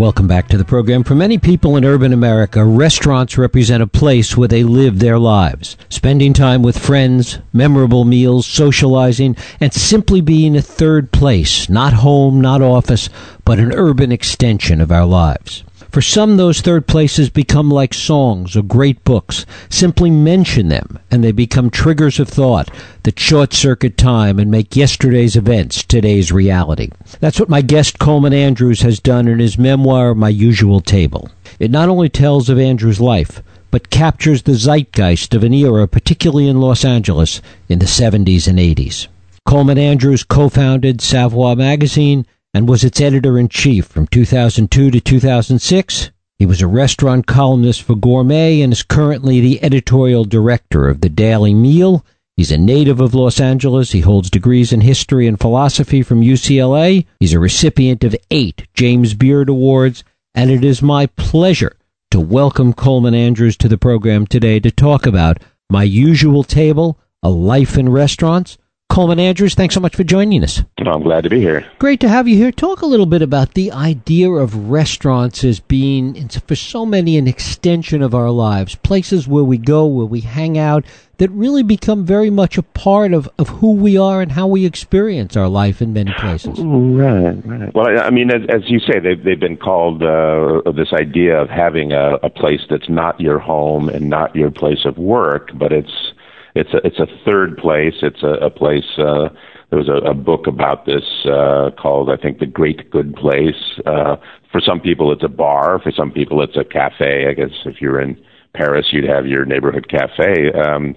Welcome back to the program. For many people in urban America, restaurants represent a place where they live their lives, spending time with friends, memorable meals, socializing, and simply being a third place, not home, not office, but an urban extension of our lives. For some, those third places become like songs or great books. Simply mention them, and they become triggers of thought that short circuit time and make yesterday's events today's reality. That's what my guest Colman Andrews has done in his memoir, My Usual Table. It not only tells of Andrews' life, but captures the zeitgeist of an era, particularly in Los Angeles in the 70s and 80s. Colman Andrews co founded Saveur Magazine and was its editor in chief from 2002 to 2006. He was a restaurant columnist for Gourmet and is currently the editorial director of the Daily Meal. He's a native of Los Angeles. He holds degrees in history and philosophy from UCLA. He's a recipient of eight James Beard Awards, and it is my pleasure to welcome Colman Andrews to the program today to talk about my usual table, a life in restaurants. Colman Andrews, thanks so much for joining us. I'm glad to be here. Great to have you here. Talk a little bit about the idea of restaurants as being, for so many, an extension of our lives, places where we go, where we hang out, that really become very much a part of, of who we are and how we experience our life in many places. Right, right. Well, I, I mean, as, as, you say, they've, they've been called uh, this idea of having a, a place that's not your home and not your place of work, but it's it's a it's a third place. It's a, a place. Uh, there was a, a book about this uh, called I think the Great Good Place. Uh, for some people, it's a bar. For some people, it's a cafe. I guess if you're in Paris, you'd have your neighborhood cafe. Um,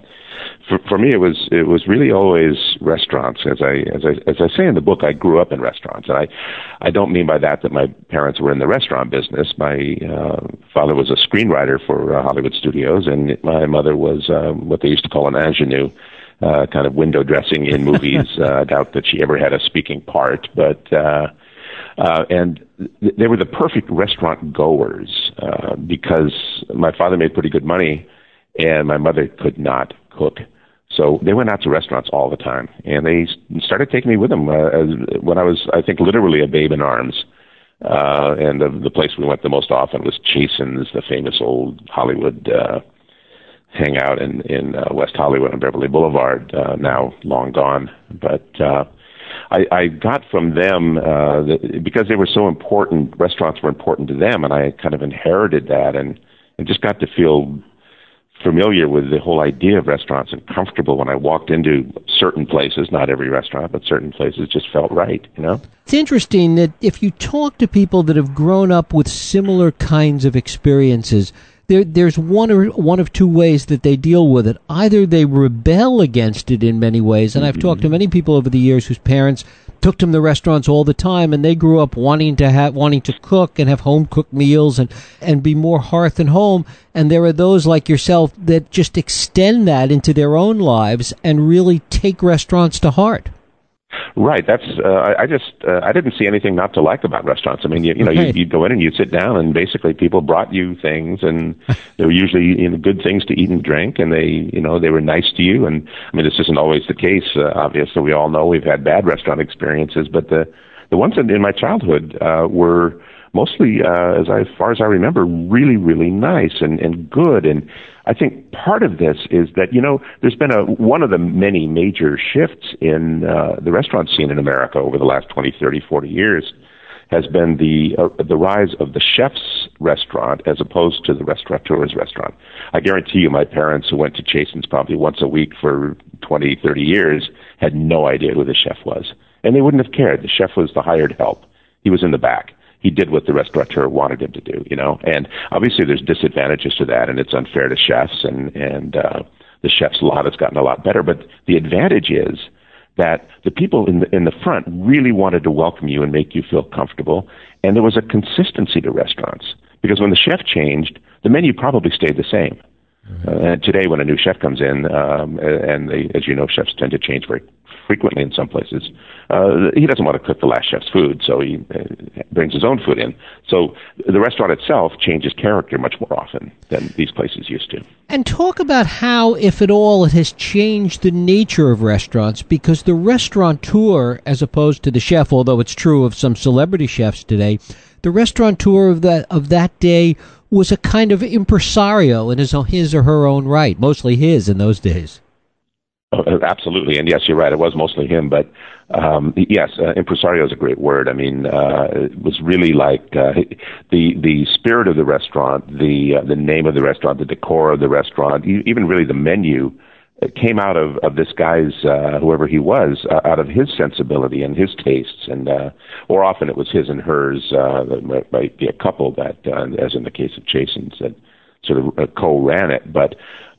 for, for me, it was it was really always restaurants. As I as I as I say in the book, I grew up in restaurants, and I I don't mean by that that my parents were in the restaurant business. My uh, father was a screenwriter for uh, Hollywood studios, and my mother was uh, what they used to call an ingenue. Uh, kind of window dressing in movies. uh, I doubt that she ever had a speaking part, but uh, uh, and th- they were the perfect restaurant goers uh, because my father made pretty good money, and my mother could not cook. So they went out to restaurants all the time, and they started taking me with them uh, as, when I was, I think, literally a babe in arms. Uh, and the, the place we went the most often was Chasen's, the famous old Hollywood uh, hangout in in uh, West Hollywood on Beverly Boulevard, uh, now long gone. But uh, I, I got from them uh, that because they were so important. Restaurants were important to them, and I kind of inherited that, and and just got to feel familiar with the whole idea of restaurants and comfortable when I walked into certain places, not every restaurant, but certain places just felt right, you know? It's interesting that if you talk to people that have grown up with similar kinds of experiences, there, there's one or one of two ways that they deal with it. Either they rebel against it in many ways, and mm-hmm. I've talked to many people over the years whose parents took them to restaurants all the time, and they grew up wanting to have wanting to cook and have home cooked meals and and be more hearth and home. And there are those like yourself that just extend that into their own lives and really take restaurants to heart. Right. That's. Uh, I just. Uh, I didn't see anything not to like about restaurants. I mean, you, you know, you, you'd go in and you'd sit down, and basically people brought you things, and they were usually you know, good things to eat and drink, and they, you know, they were nice to you. And I mean, this isn't always the case. Uh, obviously, we all know we've had bad restaurant experiences, but the the ones in, in my childhood uh, were mostly, uh, as I, as far as I remember, really, really nice and, and good. And I think part of this is that, you know, there's been a, one of the many major shifts in uh, the restaurant scene in America over the last 20, 30, 40 years has been the uh, the rise of the chef's restaurant as opposed to the restaurateur's restaurant. I guarantee you, my parents who went to Chasen's probably once a week for 20, 30 years had no idea who the chef was, and they wouldn't have cared. The chef was the hired help; he was in the back he did what the restaurateur wanted him to do, you know. And obviously, there's disadvantages to that, and it's unfair to chefs, and and uh, the chef's lot has gotten a lot better. But the advantage is that the people in the in the front really wanted to welcome you and make you feel comfortable, and there was a consistency to restaurants because when the chef changed, the menu probably stayed the same. Uh, and today, when a new chef comes in, um, and they, as you know, chefs tend to change very frequently in some places. Uh, he doesn't want to cook the last chef's food, so he uh, brings his own food in. So the restaurant itself changes character much more often than these places used to. And talk about how, if at all, it has changed the nature of restaurants because the restaurateur, as opposed to the chef, although it's true of some celebrity chefs today, the restaurateur of that of that day was a kind of impresario in his his or her own right, mostly his in those days. Oh, absolutely, and yes, you're right. It was mostly him, but um, yes, uh, impresario is a great word. I mean, uh, it was really like uh, the the spirit of the restaurant, the uh, the name of the restaurant, the decor of the restaurant, even really the menu it came out of, of this guy's uh, whoever he was uh, out of his sensibility and his tastes. And uh, or often it was his and hers uh, might, might be a couple that uh, as in the case of Chasen's that sort of uh, co-ran it. But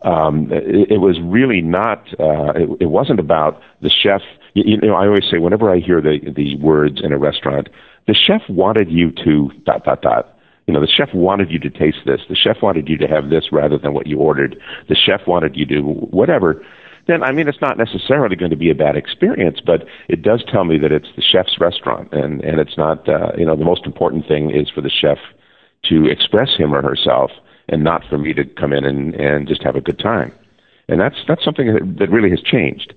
um, it, it was really not uh, it, it wasn't about the chef. You, you know I always say whenever I hear the the words in a restaurant the chef wanted you to dot dot dot you know, the chef wanted you to taste this. The chef wanted you to have this rather than what you ordered. The chef wanted you to whatever. Then, I mean, it's not necessarily going to be a bad experience, but it does tell me that it's the chef's restaurant, and and it's not. Uh, you know, the most important thing is for the chef to express him or herself, and not for me to come in and and just have a good time. And that's that's something that, that really has changed.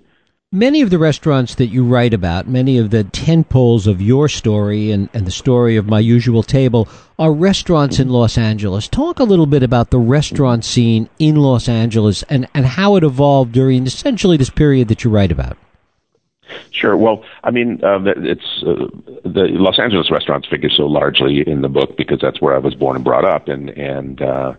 Many of the restaurants that you write about, many of the tent poles of your story and, and the story of My Usual Table, are restaurants in Los Angeles. Talk a little bit about the restaurant scene in Los Angeles and, and how it evolved during essentially this period that you write about. Sure. Well, I mean, uh, it's uh, the Los Angeles restaurants figure so largely in the book because that's where I was born and brought up, and and uh,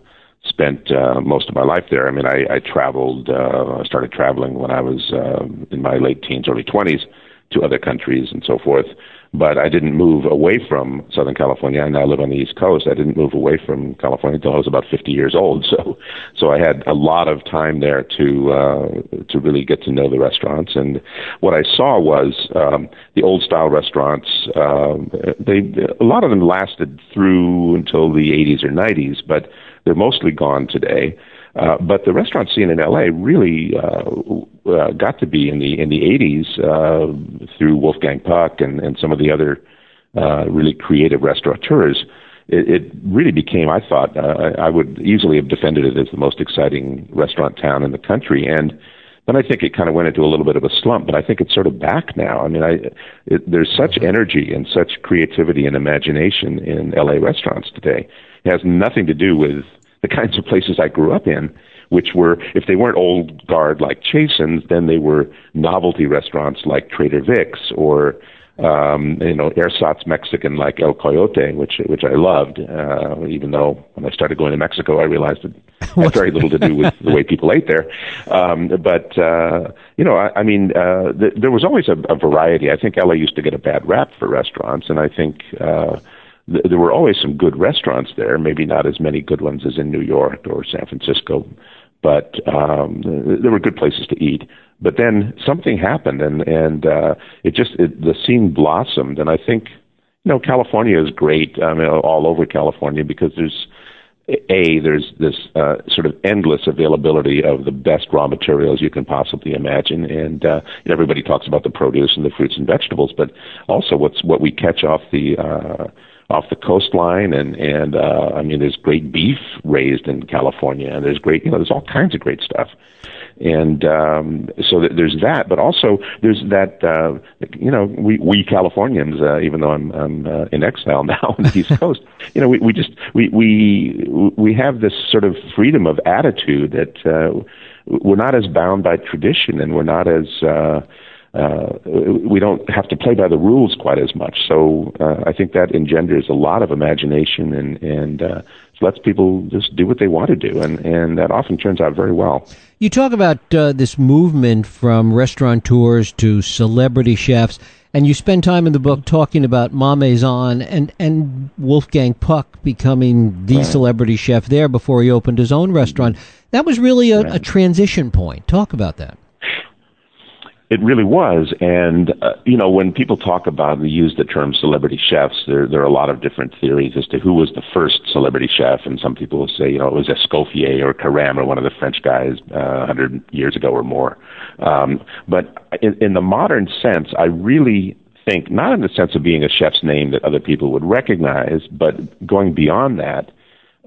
spent uh, most of my life there. I mean, I, I traveled. Uh, I started traveling when I was uh, in my late teens, early twenties, to other countries and so forth. But I didn't move away from Southern California. I now live on the East Coast. I didn't move away from California until I was about 50 years old. So, so I had a lot of time there to uh, to really get to know the restaurants. And what I saw was um, the old style restaurants. Uh, they a lot of them lasted through until the 80s or 90s, but they're mostly gone today. Uh, but the restaurant scene in LA really uh, uh, got to be in the in the 80s uh, through Wolfgang Puck and, and some of the other uh, really creative restaurateurs. It, it really became, I thought, uh, I would easily have defended it as the most exciting restaurant town in the country. And then I think it kind of went into a little bit of a slump, but I think it's sort of back now. I mean, I, it, there's such energy and such creativity and imagination in LA restaurants today. It has nothing to do with the kinds of places I grew up in, which were, if they weren't old guard like Chasen's, then they were novelty restaurants like Trader Vic's or, um, you know, ersatz Mexican like El Coyote, which which I loved. Uh, even though when I started going to Mexico, I realized it had very little to do with the way people ate there. Um, but uh, you know, I, I mean, uh, th- there was always a, a variety. I think LA used to get a bad rap for restaurants, and I think. Uh, th- there were always some good restaurants there, maybe not as many good ones as in New York or San Francisco, but um, there were good places to eat. But then something happened, and and uh, it just it, the scene blossomed. And I think you know California is great. I mean, all over California because there's a there's this uh, sort of endless availability of the best raw materials you can possibly imagine, and uh, everybody talks about the produce and the fruits and vegetables, but also what's what we catch off the uh, off the coastline, and and uh, I mean, there's great beef raised in California, and there's great, you know, there's all kinds of great stuff, and um, so th- there's that, but also there's that, uh, you know, we we Californians, uh, even though I'm I'm uh, in exile now on the East Coast, you know, we we just we we we have this sort of freedom of attitude that uh, we're not as bound by tradition, and we're not as uh, uh, we don't have to play by the rules quite as much. So uh, I think that engenders a lot of imagination and and uh, lets people just do what they want to do, and and that often turns out very well. You talk about uh, this movement from restaurateurs to celebrity chefs, and you spend time in the book talking about Ma Maison and and Wolfgang Puck becoming the right. celebrity chef there before he opened his own restaurant. That was really a, right. a transition point. Talk about that. It really was, and uh, you know when people talk about and use the term celebrity chefs, there there are a lot of different theories as to who was the first celebrity chef, and some people will say you know it was Escoffier or Carême or one of the French guys uh, 100 years ago or more. Um, but in, in the modern sense, I really think not in the sense of being a chef's name that other people would recognize, but going beyond that,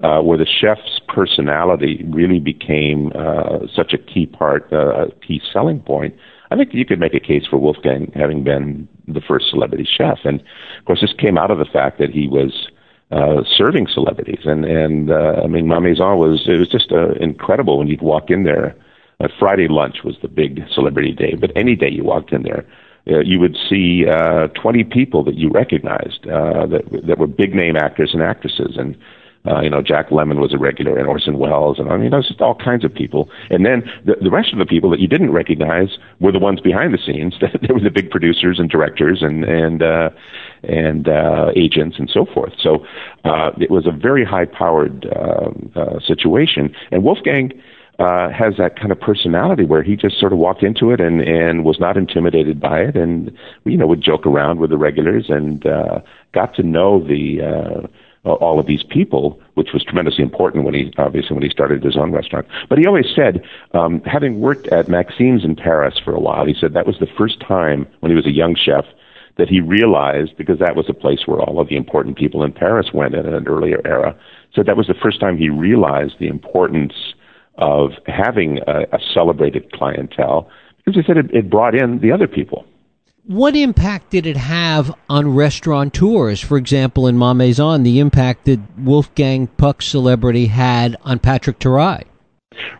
uh, where the chef's personality really became uh, such a key part, uh, a key selling point I think you could make a case for Wolfgang having been the first celebrity chef. And of course, this came out of the fact that he was uh, serving celebrities. And and uh, I mean, Ma Maison was it was just uh, incredible when you'd walk in there. Uh, Friday lunch was the big celebrity day, but any day you walked in there, uh, you would see uh, 20 people that you recognized uh, that that were big name actors and actresses and uh, you know, Jack Lemmon was a regular, and Orson Welles, and I mean, there's just all kinds of people. And then the, the rest of the people that you didn't recognize were the ones behind the scenes. they were the big producers and directors and and uh, and uh, agents and so forth. So uh, it was a very high-powered uh, uh, situation. And Wolfgang uh, has that kind of personality where he just sort of walked into it and and was not intimidated by it, and you know would joke around with the regulars and uh, got to know the. Uh, all of these people, which was tremendously important when he obviously when he started his own restaurant. But he always said, um, having worked at Maxim's in Paris for a while, he said that was the first time when he was a young chef that he realized because that was a place where all of the important people in Paris went in an earlier era. So that was the first time he realized the importance of having a, a celebrated clientele because he said it, it brought in the other people. What impact did it have on restaurateurs? For example, in Ma Maison, the impact that Wolfgang Puck's celebrity had on Patrick Terrail.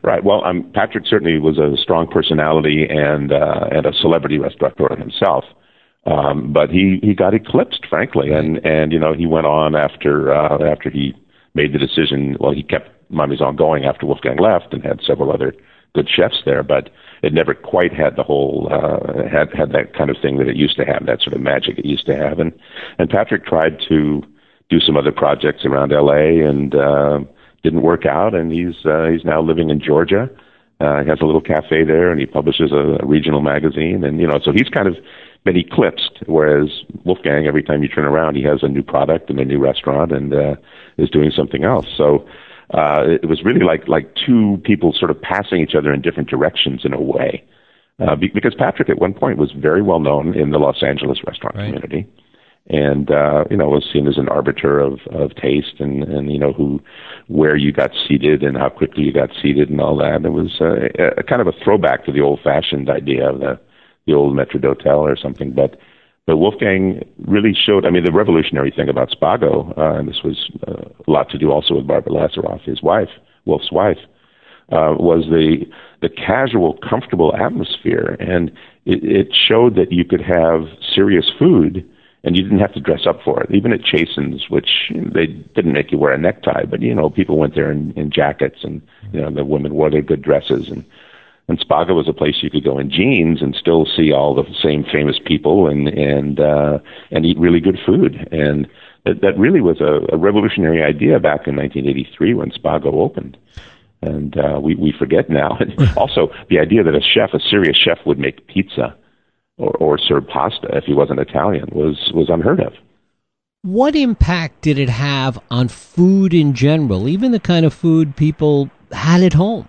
Right. Well, um, Patrick certainly was a strong personality and uh, and a celebrity restaurateur himself. Um, but he he got eclipsed, frankly, and and you know he went on after uh, after he made the decision. Well, he kept Ma Maison going after Wolfgang left and had several other good chefs there, but it never quite had the whole uh, had had that kind of thing that it used to have, that sort of magic it used to have. And and Patrick tried to do some other projects around L.A. and uh, didn't work out, and he's uh, he's now living in Georgia. Uh, he has a little cafe there, and he publishes a, a regional magazine, and you know, so he's kind of been eclipsed. Whereas Wolfgang, every time you turn around, he has a new product and a new restaurant, and uh, is doing something else. So uh, it was really like like two people sort of passing each other in different directions in a way. Uh, because Patrick at one point was very well known in the Los Angeles restaurant right. community, and uh, you know was seen as an arbiter of of taste and and you know who where you got seated and how quickly you got seated and all that. It was uh, a, a kind of a throwback to the old fashioned idea of the the old maître d'hôtel or something, but but Wolfgang really showed, I mean, the revolutionary thing about Spago, uh, and this was uh, a lot to do also with Barbara Lazaroff, his wife, Wolf's wife, uh, was the, the casual, comfortable atmosphere. And it, it showed that you could have serious food and you didn't have to dress up for it. Even at Chasen's, which they didn't make you wear a necktie, but you know, people went there in, in jackets and, you know, the women wore their good dresses and, and Spago was a place you could go in jeans and still see all the same famous people and and uh, and eat really good food. And that, that really was a, a revolutionary idea back in 1983 when Spago opened. And uh, we we forget now. also, the idea that a chef, a serious chef, would make pizza or, or serve pasta if he wasn't Italian was was unheard of. What impact did it have on food in general, even the kind of food people had at home?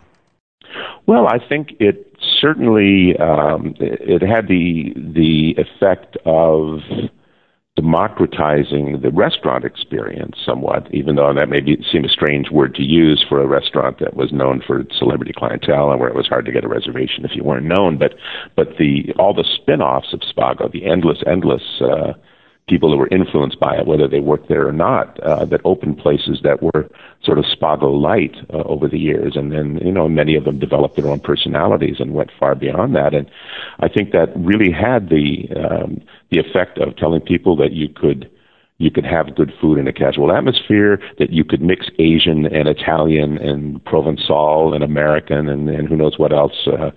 Well, I think it certainly um, it had the the effect of democratizing the restaurant experience somewhat, even though that may be, seem a strange word to use for a restaurant that was known for celebrity clientele and where it was hard to get a reservation if you weren't known. But but the all the spin-offs of Spago, the endless, endless uh, people that were influenced by it, whether they worked there or not, uh, that opened places that were sort of Spago light uh, over the years. And then, you know, many of them developed their own personalities and went far beyond that. And I think that really had the, um, the effect of telling people that you could, you could have good food in a casual atmosphere, that you could mix Asian and Italian and Provençal and American and, and who knows what else, uh,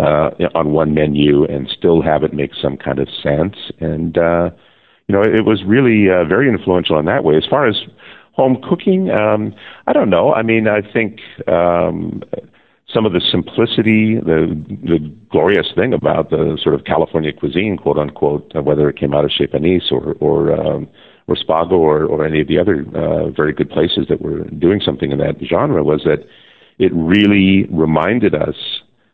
uh, on one menu and still have it make some kind of sense. And, uh, you know, it was really uh, very influential in that way. As far as home cooking, um, I don't know. I mean, I think um, some of the simplicity, the the glorious thing about the sort of California cuisine, quote unquote, uh, whether it came out of Chez Panisse or or um, or Spago or, or any of the other uh, very good places that were doing something in that genre, was that it really reminded us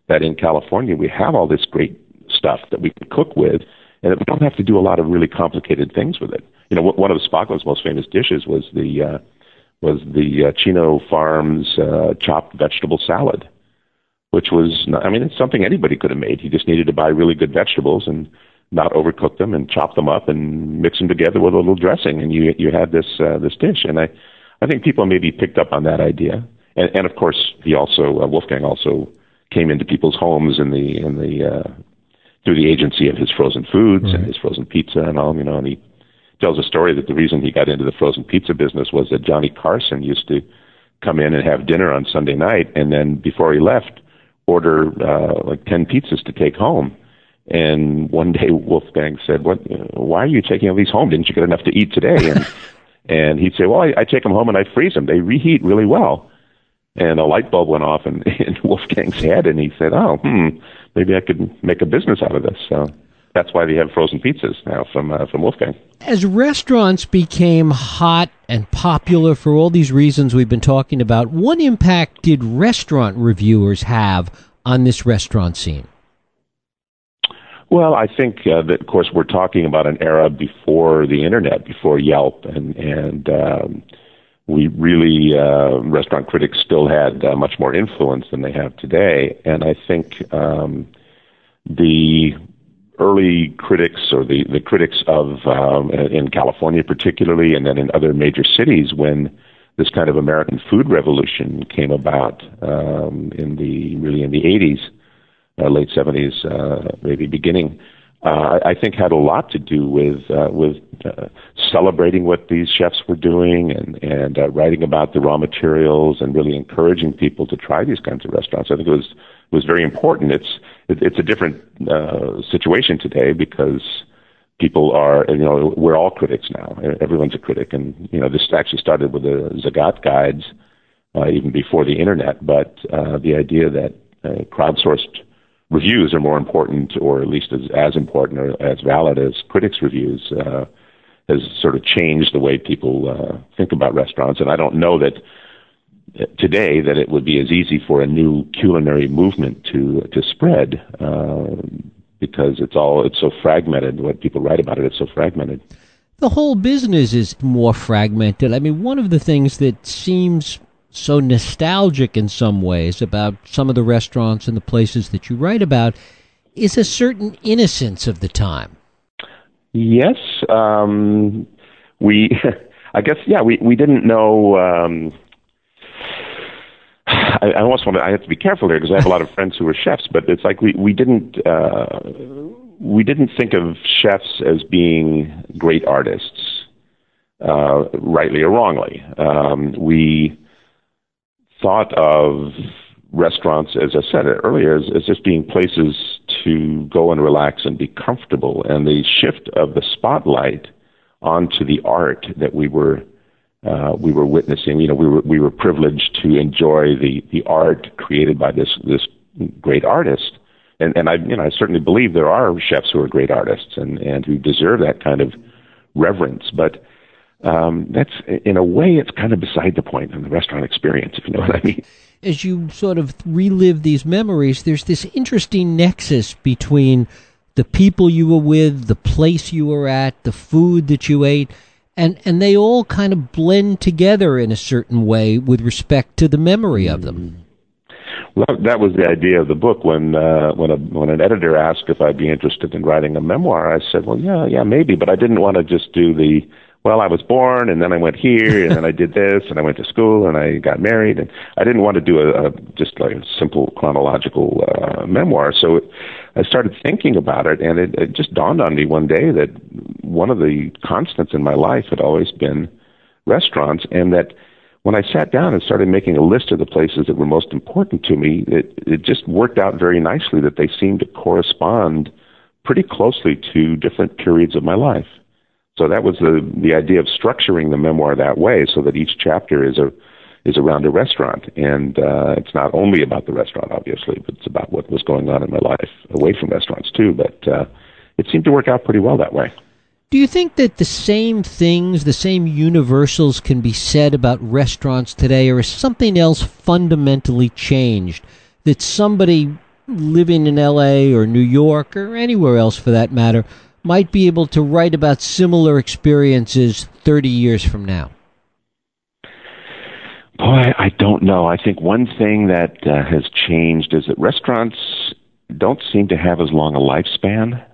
that in California we have all this great stuff that we can cook with and we don't have to do a lot of really complicated things with it. You know, one of Spago's most famous dishes was the uh, was the uh, Chino Farms uh, chopped vegetable salad, which was not, I mean it's something anybody could have made. You just needed to buy really good vegetables and not overcook them and chop them up and mix them together with a little dressing, and you you had this uh, this dish. And I I think people maybe picked up on that idea, and, and of course he also uh, Wolfgang also came into people's homes in the in the uh, through the agency of his frozen foods right. and his frozen pizza and all, you know, and he tells a story that the reason he got into the frozen pizza business was that Johnny Carson used to come in and have dinner on Sunday night, and then before he left, order uh, like ten pizzas to take home. And one day Wolfgang said, "What? Why are you taking all these home? Didn't you get enough to eat today?" And and he'd say, "Well, I, I take them home and I freeze them. They reheat really well." And a light bulb went off in, in Wolfgang's head, and he said, "Oh, hmm, maybe I could make a business out of this." So that's why they have frozen pizzas now from uh, from Wolfgang. As restaurants became hot and popular for all these reasons we've been talking about, what impact did restaurant reviewers have on this restaurant scene? Well, I think uh, that, of course, we're talking about an era before the internet, before Yelp, and and um, we really uh, restaurant critics still had uh, much more influence than they have today, and I think um, the early critics or the, the critics of um, in California particularly, and then in other major cities when this kind of American food revolution came about um, in the really in the 80s, uh, late 70s, uh, maybe beginning. Uh, I think had a lot to do with uh, with uh, celebrating what these chefs were doing and and uh, writing about the raw materials and really encouraging people to try these kinds of restaurants. I think it was was very important. It's it, it's a different uh, situation today because people are you know we're all critics now. Everyone's a critic, and you know this actually started with the Zagat guides uh, even before the internet. But uh, the idea that uh, crowdsourced reviews are more important, or at least as, as important or as valid as critics' reviews, uh, has sort of changed the way people uh, think about restaurants. And I don't know that today that it would be as easy for a new culinary movement to to spread uh, because it's all it's so fragmented. What people write about it, it's so fragmented. The whole business is more fragmented. I mean, one of the things that seems so nostalgic in some ways about some of the restaurants and the places that you write about is a certain innocence of the time. Yes, um, we. I guess yeah. We we didn't know. Um, I, I almost want to. I have to be careful here because I have a lot of friends who are chefs, but it's like we we didn't uh, we didn't think of chefs as being great artists, uh, rightly or wrongly. Um, we thought of restaurants, as I said earlier, as, as just being places to go and relax and be comfortable, and the shift of the spotlight onto the art that we were uh, we were witnessing. You know, we were we were privileged to enjoy the the art created by this this great artist. And and I you know I certainly believe there are chefs who are great artists and and who deserve that kind of reverence. But um, that's in a way it's kind of beside the point in the restaurant experience, if you know what I mean. As you sort of relive these memories, there's this interesting nexus between the people you were with, the place you were at, the food that you ate and and they all kind of blend together in a certain way with respect to the memory of them. Well, that was the idea of the book. When uh, when a when an editor asked if I'd be interested in writing a memoir, I said, "Well, yeah, yeah, maybe," but I didn't want to just do the well, I was born and then I went here and then I did this and I went to school and I got married and I didn't want to do a, a just like a simple chronological uh, memoir. So it, I started thinking about it and it, it just dawned on me one day that one of the constants in my life had always been restaurants and that when I sat down and started making a list of the places that were most important to me, it, it just worked out very nicely that they seemed to correspond pretty closely to different periods of my life. So that was the the idea of structuring the memoir that way, so that each chapter is a is around a restaurant, and uh, it's not only about the restaurant, obviously, but it's about what was going on in my life away from restaurants too. But uh, it seemed to work out pretty well that way. Do you think that the same things, the same universals, can be said about restaurants today, or is something else fundamentally changed? That somebody living in L.A. or New York or anywhere else, for that matter might be able to write about similar experiences 30 years from now? Boy, I don't know. I think one thing that uh, has changed is that restaurants don't seem to have as long a lifespan.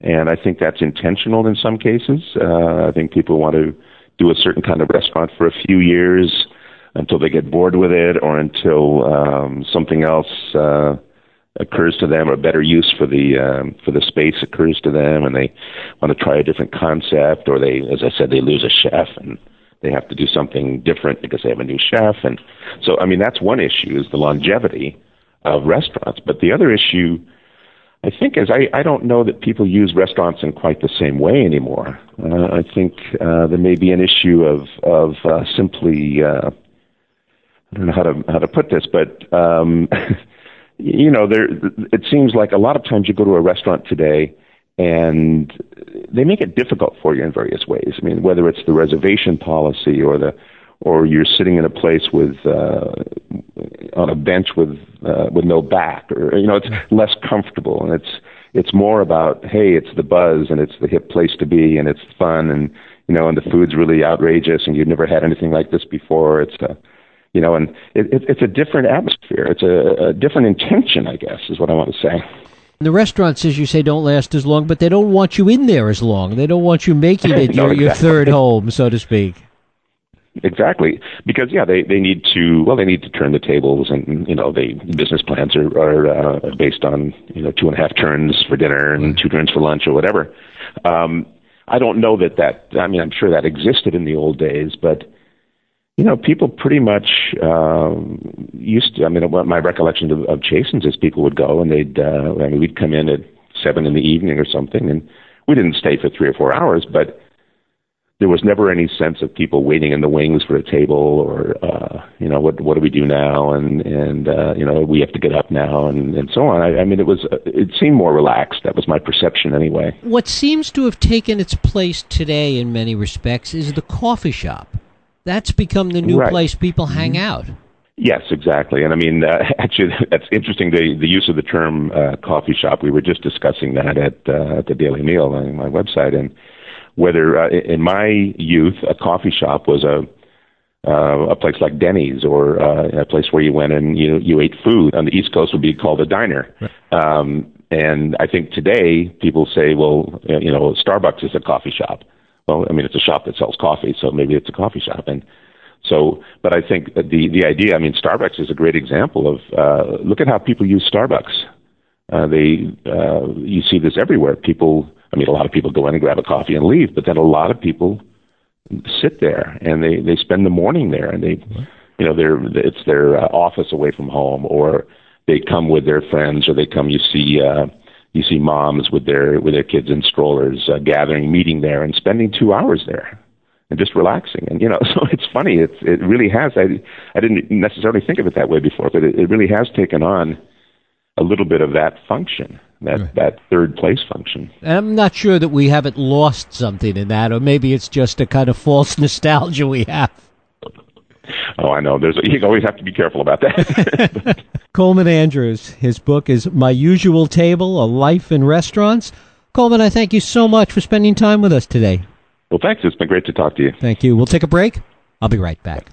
and I think that's intentional in some cases. Uh, I think people want to do a certain kind of restaurant for a few years until they get bored with it or until um, something else uh, occurs to them or better use for the um, for the space occurs to them and they want to try a different concept or they as I said they lose a chef and they have to do something different because they have a new chef and so I mean that's one issue is the longevity of restaurants but the other issue I think is I, I don't know that people use restaurants in quite the same way anymore. Uh, I think uh, there may be an issue of of uh, simply uh, I don't know how to how to put this, but um, you know, there it seems like a lot of times you go to a restaurant today and they make it difficult for you in various ways. I mean, whether it's the reservation policy or the or you're sitting in a place with uh, on a bench with uh, with no back, or you know, it's less comfortable, and it's it's more about hey, it's the buzz, and it's the hip place to be, and it's fun, and you know, and the food's really outrageous, and you've never had anything like this before. It's a you know, and it, it, it's a different atmosphere. It's a, a different intention, I guess, is what I want to say. The restaurants, as you say, don't last as long, but they don't want you in there as long. They don't want you making it no, your, exactly. your third home, so to speak. Exactly, because yeah, they they need to well, they need to turn the tables, and you know, they business plans are are uh, based on you know two and a half turns for dinner and two turns for lunch or whatever. Um, I don't know that that I mean, I'm sure that existed in the old days, but you know, people pretty much um, used to. I mean, my recollection of, of Chasen's is people would go and they'd. Uh, I mean, we'd come in at seven in the evening or something, and we didn't stay for three or four hours, but there was never any sense of people waiting in the wings for a table or uh you know what what do we do now and and uh you know we have to get up now and and so on i, I mean it was it seemed more relaxed that was my perception anyway what seems to have taken its place today in many respects is the coffee shop that's become the new right. place people hang mm-hmm. out Yes, exactly. And I mean, uh, actually, that's interesting. The the use of the term uh, coffee shop. We were just discussing that at uh, at the Daily Meal on my website, and whether uh, in my youth a coffee shop was a uh, a place like Denny's or uh, a place where you went and you you ate food on the East Coast would be called a diner. Right. Um, and I think today people say, well, you know, Starbucks is a coffee shop. Well, I mean, it's a shop that sells coffee, so maybe it's a coffee shop. And so, but I think the the idea. I mean, Starbucks is a great example of uh, look at how people use Starbucks. Uh, they uh, you see this everywhere. People I mean, a lot of people go in and grab a coffee and leave, but then a lot of people sit there and they they spend the morning there and they, you know, they're it's their uh, office away from home, or they come with their friends, or they come. You see. uh you see moms with their with their kids in strollers uh, gathering, meeting there, and spending two hours there, and just relaxing. And you know, so it's funny. It's it really has. I I didn't necessarily think of it that way before, but it, it really has taken on a little bit of that function that right. that third place function. I'm not sure that we haven't lost something in that, or maybe it's just a kind of false nostalgia we have. Oh, I know. There's you always have to be careful about that. Colman Andrews. His book is My Usual Table: A Life in Restaurants. Colman, I thank you so much for spending time with us today. Well, thanks. It's been great to talk to you. Thank you. We'll take a break. I'll be right back.